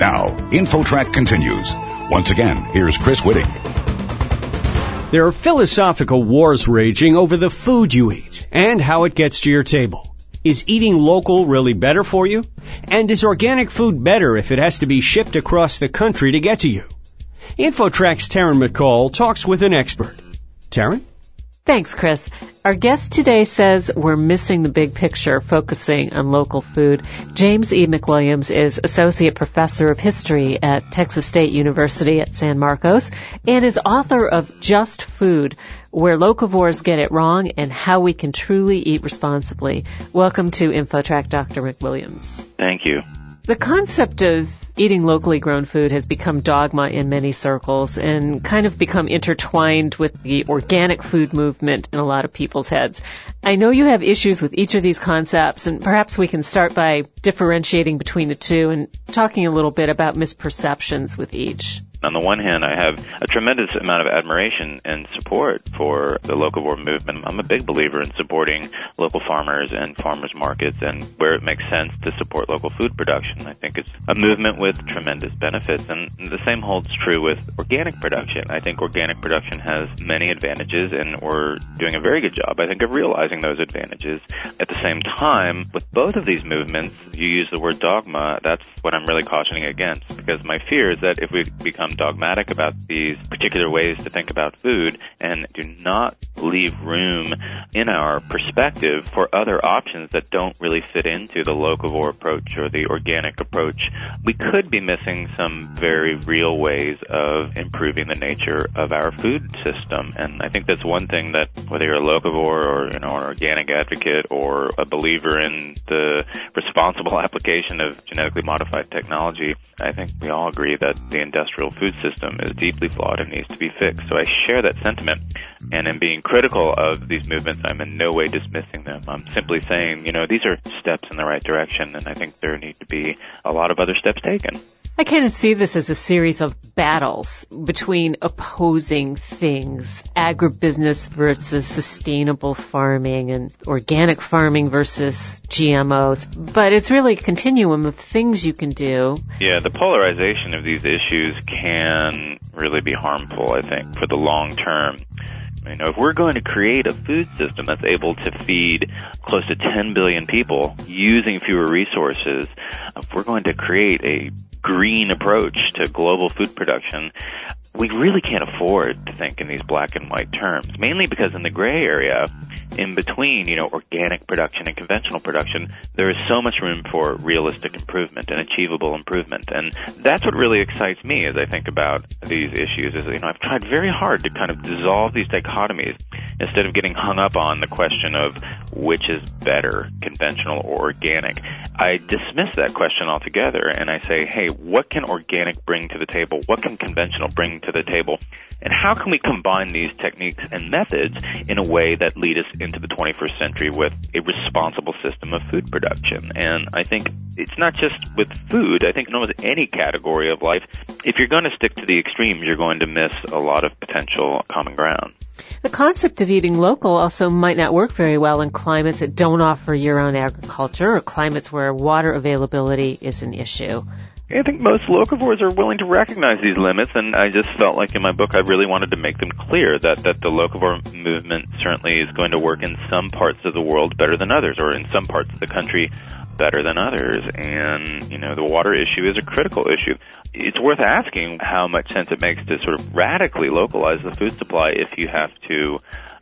Now, InfoTrack continues. Once again, here's Chris Whitting. There are philosophical wars raging over the food you eat and how it gets to your table. Is eating local really better for you? And is organic food better if it has to be shipped across the country to get to you? InfoTrack's Taryn McCall talks with an expert. Taryn? Thanks, Chris. Our guest today says we're missing the big picture, focusing on local food. James E. McWilliams is Associate Professor of History at Texas State University at San Marcos and is author of Just Food, where locavores get it wrong and how we can truly eat responsibly. Welcome to InfoTrack, Dr. McWilliams. Thank you. The concept of eating locally grown food has become dogma in many circles and kind of become intertwined with the organic food movement in a lot of people's heads. I know you have issues with each of these concepts and perhaps we can start by differentiating between the two and talking a little bit about misperceptions with each on the one hand, I have a tremendous amount of admiration and support for the locavore movement. I'm a big believer in supporting local farmers and farmers markets and where it makes sense to support local food production. I think it's a movement with tremendous benefits and the same holds true with organic production. I think organic production has many advantages and we're doing a very good job, I think, of realizing those advantages. At the same time, with both of these movements, you use the word dogma, that's what I'm really cautioning against because my fear is that if we become become dogmatic about these particular ways to think about food and do not leave room in our perspective for other options that don't really fit into the locavore approach or the organic approach, we could be missing some very real ways of improving the nature of our food system. And I think that's one thing that whether you're a locavore or, you know, an organic advocate or a believer in the responsible application of genetically modified technology, I think we all agree that the industrial food system is deeply flawed and needs to be fixed. So I share that sentiment. And in being critical of these movements, I'm in no way dismissing them. I'm simply saying, you know, these are steps in the right direction, and I think there need to be a lot of other steps taken. I kind of see this as a series of battles between opposing things, agribusiness versus sustainable farming and organic farming versus GMOs. But it's really a continuum of things you can do. Yeah, the polarization of these issues can really be harmful, I think, for the long term. You know, if we're going to create a food system that's able to feed close to 10 billion people using fewer resources, if we're going to create a green approach to global food production, we really can't afford to think in these black and white terms, mainly because in the gray area, in between, you know, organic production and conventional production, there is so much room for realistic improvement and achievable improvement. And that's what really excites me as I think about these issues is, you know, I've tried very hard to kind of dissolve these dichotomies instead of getting hung up on the question of which is better, conventional or organic. I dismiss that question altogether and I say, hey, what can organic bring to the table? What can conventional bring to the table? And how can we combine these techniques and methods in a way that lead us into the 21st century with a responsible system of food production? And I think it's not just with food. I think in almost any category of life, if you're going to stick to the extremes, you're going to miss a lot of potential common ground. The concept of eating local also might not work very well in climates that don't offer year-round agriculture or climates where water availability is an issue. I think most locavores are willing to recognize these limits, and I just felt like in my book I really wanted to make them clear that, that the locavore movement certainly is going to work in some parts of the world better than others, or in some parts of the country better than others. And, you know, the water issue is a critical issue. It's worth asking how much sense it makes to sort of radically localize the food supply if you have to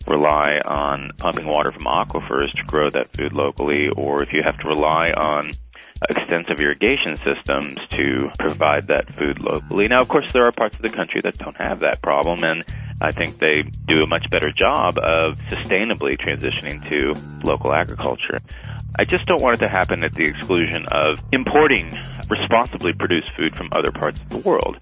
rely on pumping water from aquifers to grow that food locally, or if you have to rely on extensive irrigation systems to provide that food locally. Now, of course, there are parts of the country that don't have that problem, and I think they do a much better job of sustainably transitioning to local agriculture. I just don't want it to happen at the exclusion of importing responsibly produced food from other parts of the world.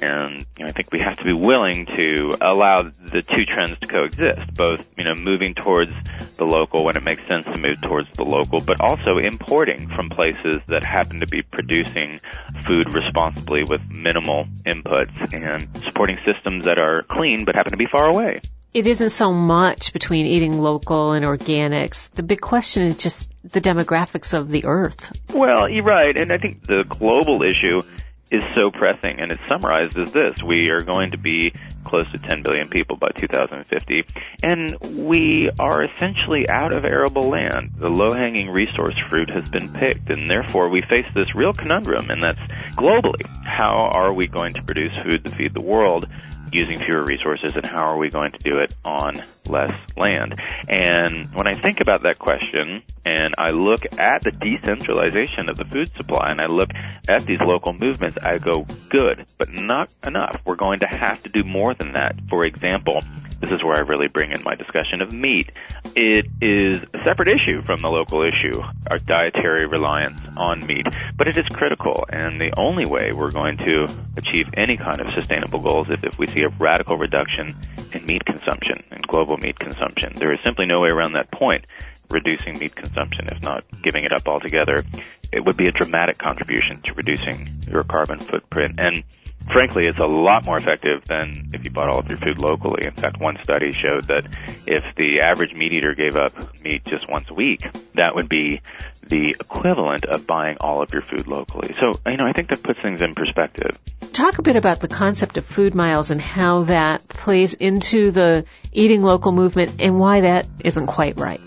And you know, I think we have to be willing to allow the two trends to coexist, both, you know, moving towards the local when it makes sense to move towards the local, but also importing from places that happen to be producing food responsibly with minimal inputs and supporting systems that are clean but happen to be far away it isn't so much between eating local and organics. The big question is just the demographics of the earth. Well, you're right. And I think the global issue is so pressing, and it's summarized as this. We are going to be close to 10 billion people by 2050, and we are essentially out of arable land. The low-hanging resource fruit has been picked, and therefore we face this real conundrum, and that's globally. How are we going to produce food to feed the world using fewer resources and how are we going to do it on less land? And when I think about that question and I look at the decentralization of the food supply and I look at these local movements, I go, good, but not enough. We're going to have to do more than that. For example, this is where I really bring in my discussion of meat. It is a separate issue from the local issue, our dietary reliance on meat, but it is critical and the only way we're going to achieve any kind of sustainable goals is if we see a radical reduction in meat consumption in global meat consumption. There is simply no way around that point reducing meat consumption, if not giving it up altogether. It would be a dramatic contribution to reducing your carbon footprint. And frankly, it's a lot more effective than if you bought all of your food locally. In fact, one study showed that if the average meat eater gave up meat just once a week, that would be the equivalent of buying all of your food locally. So, you know, I think that puts things in perspective. Talk a bit about the concept of food miles and how that plays into the eating local movement and why that isn't quite right.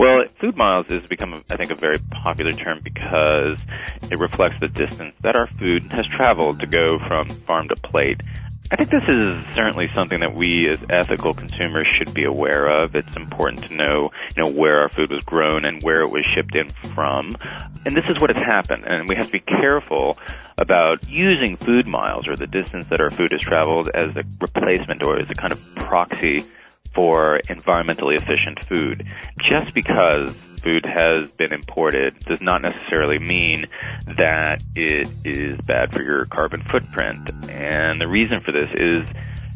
Well, food miles has become, I think, a very popular term because it reflects the distance that our food has traveled to go from farm to plate. I think this is certainly something that we as ethical consumers should be aware of. It's important to know, you know, where our food was grown and where it was shipped in from. And this is what has happened. And we have to be careful about using food miles or the distance that our food has traveled as a replacement or as a kind of proxy for environmentally efficient food. Just because food has been imported does not necessarily mean that it is bad for your carbon footprint. And the reason for this is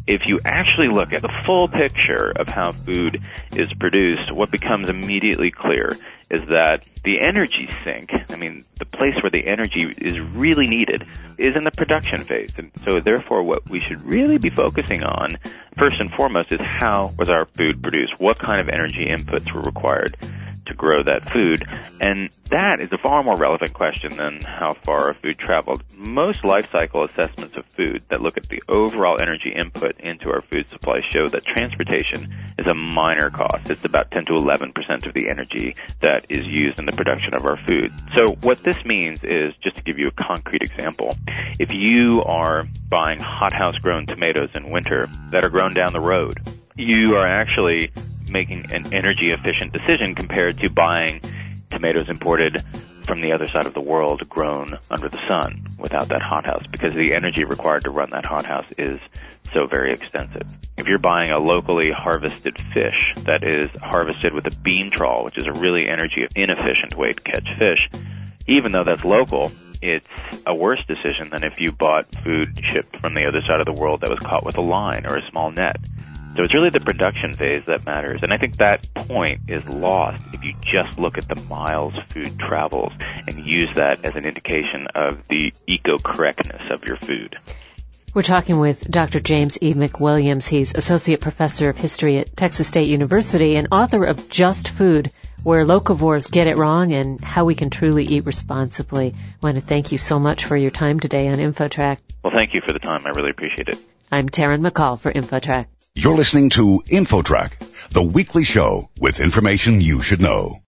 if you actually look at the full picture of how food is produced, what becomes immediately clear is that the energy sink, I mean, the place where the energy is really needed is in the production phase. And so therefore what we should really be focusing on first and foremost is how was our food produced? What kind of energy inputs were required? to grow that food. And that is a far more relevant question than how far our food traveled. Most life cycle assessments of food that look at the overall energy input into our food supply show that transportation is a minor cost. It's about 10 to 11% of the energy that is used in the production of our food. So what this means is, just to give you a concrete example, if you are buying hothouse grown tomatoes in winter that are grown down the road, you are actually making an energy efficient decision compared to buying tomatoes imported from the other side of the world grown under the sun without that hothouse because the energy required to run that hothouse is so very extensive. If you're buying a locally harvested fish that is harvested with a beam trawl, which is a really energy inefficient way to catch fish, even though that's local, it's a worse decision than if you bought food shipped from the other side of the world that was caught with a line or a small net. So it's really the production phase that matters. And I think that point is lost if you just look at the miles food travels and use that as an indication of the eco-correctness of your food. We're talking with Dr. James E. McWilliams. He's Associate Professor of History at Texas State University and author of Just Food, where locavores get it wrong and how we can truly eat responsibly. I want to thank you so much for your time today on InfoTrack. Well, thank you for the time. I really appreciate it. I'm Taryn McCall for InfoTrack. You're listening to InfoTrack, the weekly show with information you should know.